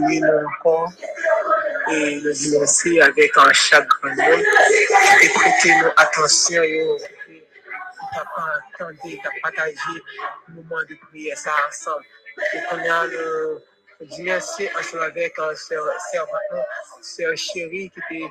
bénit mon corps et le dit avec un chagrin. Et prêtez-nous attention, yo. T'as pas entendu, t'as partagé le moment de prière, ça ensemble. Et qu'on a le Dieu, c'est ensemble avec un servant, un chéri qui était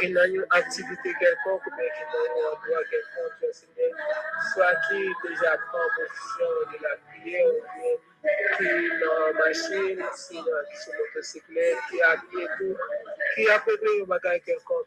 qui n'a une activité quelconque ou qui n'a un endroit quelconque, soit qui déjà prend position de la prière qui est qui n'a machine, sinon qui se cycle, qui a bien tout, qui a fait un bagage quelconque.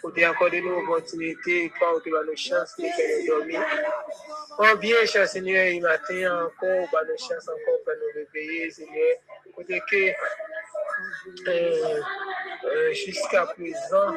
pour t'accorder-nous opportunité, pour te nos chances de faire dormir. Oh bien, cher Seigneur, il matin encore, pas nos chance encore pour nous réveiller, Seigneur. Pour que euh, euh, jusqu'à présent,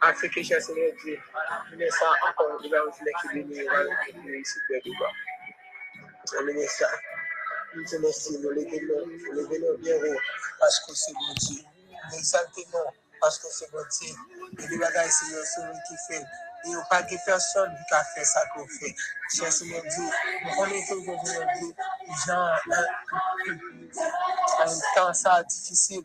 Afrique Chassé-le-Dieu, Energy, ministre encore, il va vous il super nous bien parce que c'est bon parce que c'est bon Et les bagages, c'est qui fait. Il au a pas personne qui a fait ça qu'on fait. Dieu, genre, un temps ça difficile.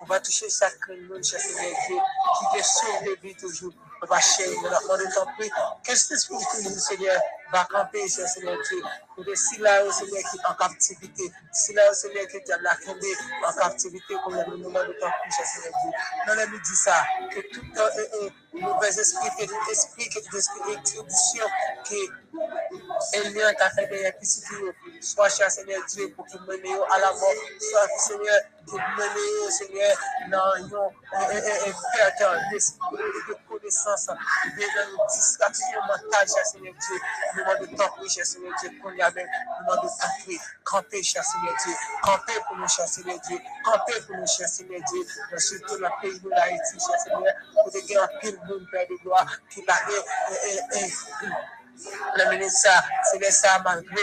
On va toucher ça que nous cherchons qui veut sauver vie toujours. Papa chéri, nous l'attendons de ton Qu'est-ce que c'est pour nous, Seigneur? va camper je Seigneur Dieu. Nous là au Seigneur, qui est en captivité. si là au Seigneur, qui est à la en captivité, comme le moment de ton Cher Seigneur Dieu. Nous allons dit ça, que tout un mauvais esprit, que tout esprit, que tout esprit de rétribution, que Elian t'a fait des épisodes, soit cher Seigneur Dieu, pour qu'il mène à la mort, soit Seigneur, pour mener, Seigneur, dans un perte d'esprit puissance, bénis nos distraction mentale, cher Seigneur Dieu. Moment de temps, pour cher Seigneur Dieu, qu'on y avait, moment de temps, pour camper, cher Seigneur Dieu, camper pour nous, cher Seigneur Dieu, camper pour nous, cher Seigneur Dieu, dans ce tout le pays de l'Haïti, cher Seigneur, pour te un pile Père de gloire, qui l'a le ministre, c'est ça malgré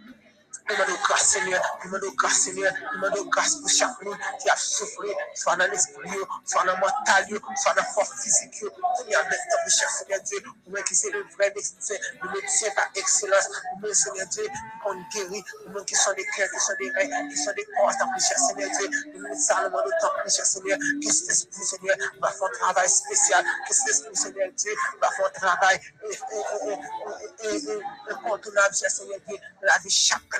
Nous Seigneur. Seigneur. pour qui a souffert, soit dans l'esprit, soit dans le mental, force physique. Nous Seigneur Dieu, pour qui c'est le vrai médecin, le par excellence. Seigneur Dieu, qui sont des qui sont des qui sont des Seigneur Dieu. Que Seigneur, travail spécial. Que Seigneur Dieu, Seigneur Dieu, la vie chacun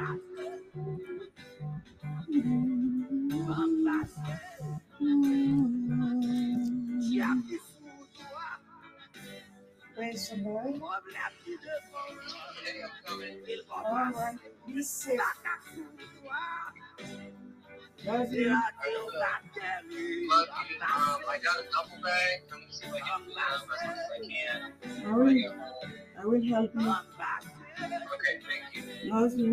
Praise the Lord. Love you. I I I will help you. Okay, thank you. Love you.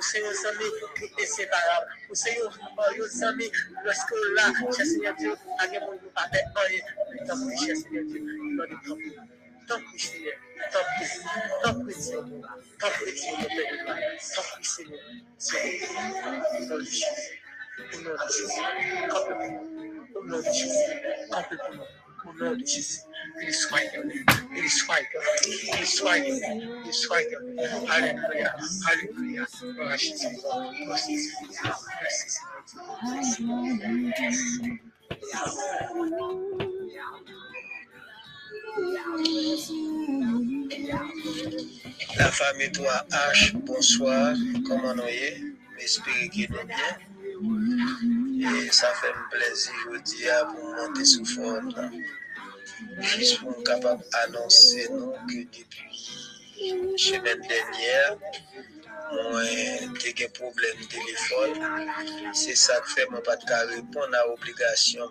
ou se yo zami ki inseparab, ou se yo zami loske la, chè Seigneur Dieu, agè moun nou patè, oye, tan pri chè Seigneur Dieu, lodi tan pri, tan pri Seigneur, tan pri, tan pri Dieu, tan pri Dieu, tan pri Seigneur, Seigneur, lodi chè, ou lodi chè, kapè pou nou, ou lodi chè, kapè pou nou, ou lodi chè, He's Hallelujah. Hallelujah. La famille toi, H, bonsoir. Comment noyer qu'il bien. Et ça fait plaisir plaisir aujourd'hui pour monter sous forme. Je pour capable annoncer que depuis la semaine dernière, j'ai eu un problème de téléphone. C'est ça qui fait n'ai pas de répondre à l'obligation.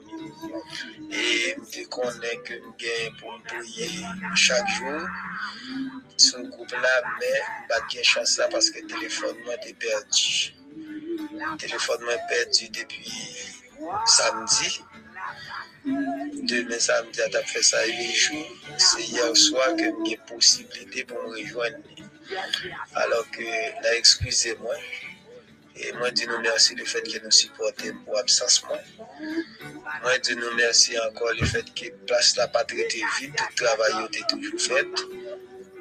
Et je connais que je pour payer chaque jour. Ce couple là mais je pas de là parce que le téléphone est perdu. Le téléphone m'a perdu depuis samedi. Demain, samedi tu as fait ça il est C'est hier soir que j'ai possibilité pour me rejoindre. Alors que, là, excusez-moi. Et moi, je nous merci le fait que nous supporter pour absence. Moi, je dis nous merci encore le fait que la place n'a pas traité vite, le travail était toujours fait.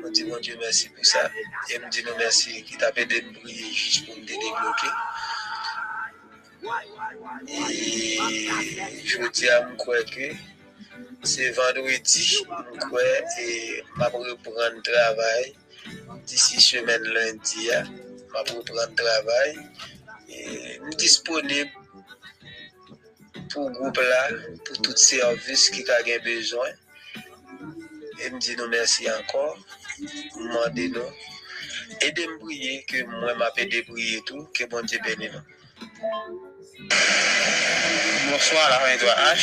Je dis mon Dieu merci pour ça. Et je dis nous merci qui t'a débrouillé juste pour me débloquer. Et je dis à mon que c'est vendredi, crois, et je vais reprendre le travail d'ici semaine lundi. Je vais reprendre le travail et je disponible pour le groupe là, pour tout service qui a besoin. Et me dit nous merci encore, demandez nous et de prier que moi m'a débrouiller tout, que bon Dieu bénisse nous. Moun swan la fwen dwa anj,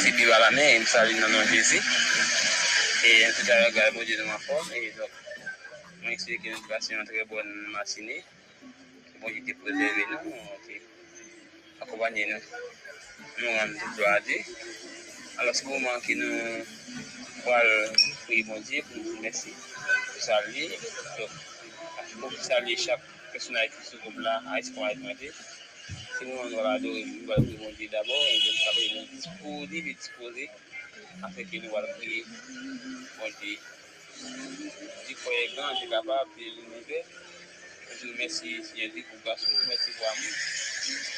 si bi wala men, moun sali nanon genzi, e mwen touta regal moun diye nan man fon, moun ekseye ki moun krasen yon tre bon masine, moun diye te prezere nan, akobanyen nan, moun anj dwa ade, alo se pou man ki nou kwa l pri moun diye pou moun mersi, moun sali, moun sali chak personay ki soukoum la a eskwa ade moun diye, Se mwen wala do, mwen wale pou mwen di d'abo, mwen wale pou mwen dispodi, mwen dispodi. Afeke mwen wale pou mwen di. Di foye gran, di d'aba, pi l'univer. Mwen joun mwen si, si jen di pou gassou, mwen si pou amou.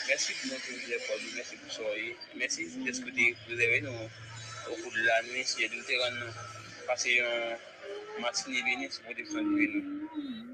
Mwen si pou mwen tou mwen jen pou mwen, mwen si pou soye. Mwen si, despo di, deze ve nou. Ou pou de la mi, si jen di ou te gan nou. Pase yon, mwen si ni veni, si pou de fran di veni nou.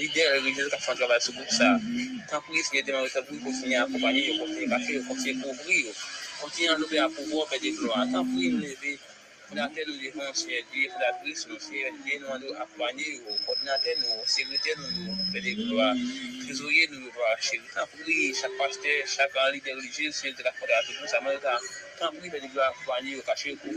Lider religyese ka fwa trawal sou kou sa. Tanpoui, se lè teman wè sa poui, kontinè akopanyè yo, kontinè kache yo, kontinè kouvri yo, kontinè anlopè akouvo, pè de gloa. Tanpoui, nou lè vè, konantè nou lèvan, se lè diè, se lè kouvri, se lè vè, konantè nou akopanyè yo, konantè nou, sekretè nou yo, pè de gloa, krizoyè nou yo, tanpoui, chak pastè, chak anlipè religyese, se lè de la kouvri, tanpoui, pè de gloa akopanyè yo, kache yo, kouv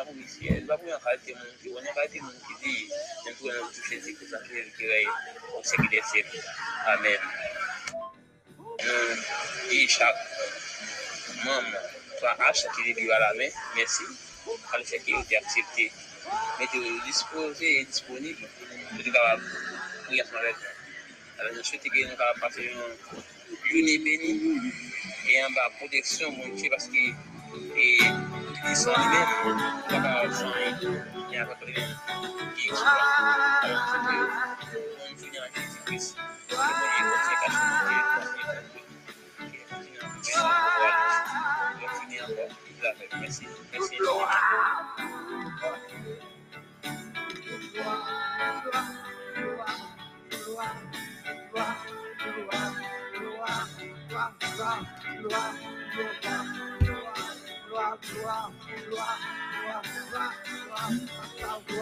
an apou misye, an apou yon karete moun ki wanyan karete moun ki di yon pou yon touche zi kousan ki yon kireye ou seki dese, amen yon e chak moun moun kwa achat ki li biwa la ven, mersi kwa le seki yon te aksepte me te dispoze, e disponib pou di gara pou yasman ala yon chwete ki yon gara pase yon louni peni e yon ba proteksyon moun ki, paske e isso alimenta o trabalho, que é a natureza, que isso é o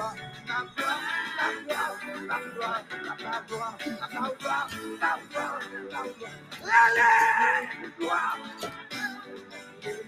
Lily!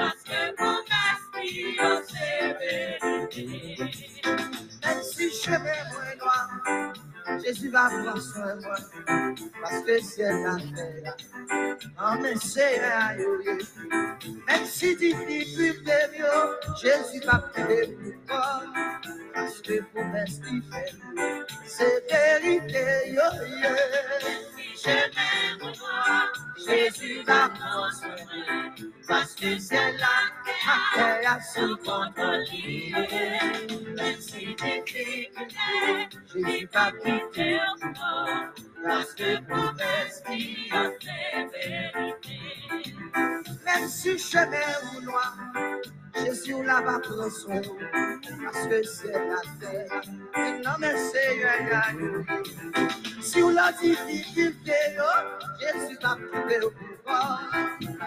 Parce que mon casque, il y a Même si je m'aime, moi, Jésus va prendre soin de moi. Parce que c'est la mer, on essaie d'aller. Même si tu dis plus périlleux, Jésus va prier pour toi. Parce que mon casque, il fait, c'est vérité. Même si je m'aime, moi, Jésus va prendre soin de parce que c'est là qu'elle a sous contrôlé. Même si je n'ai pas pu faire parce que promesse qui a fait vérité. Même si chemin ou noir, Jésus là bas prend soin, parce que c'est la terre, et non mais c'est un agneau. Si on la difficulté, Jésus va trouver au pouvoir.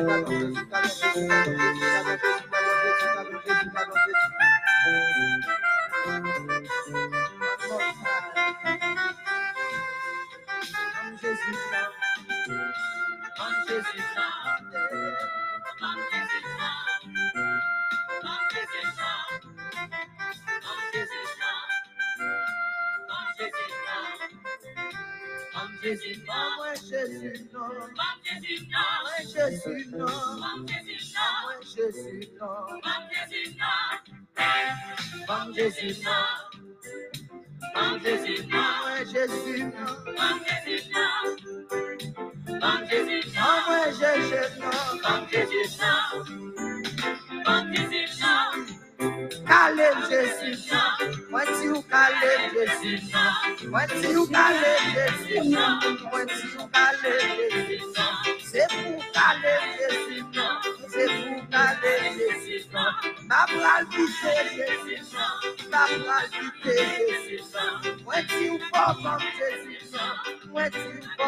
Thank you. Jésus, Jésus, Jésus, Jésus, Jésus, Jésus, Jésus, Jésus, Jésus, Jésus, Jésus, What you pop up, Jesse? What you pop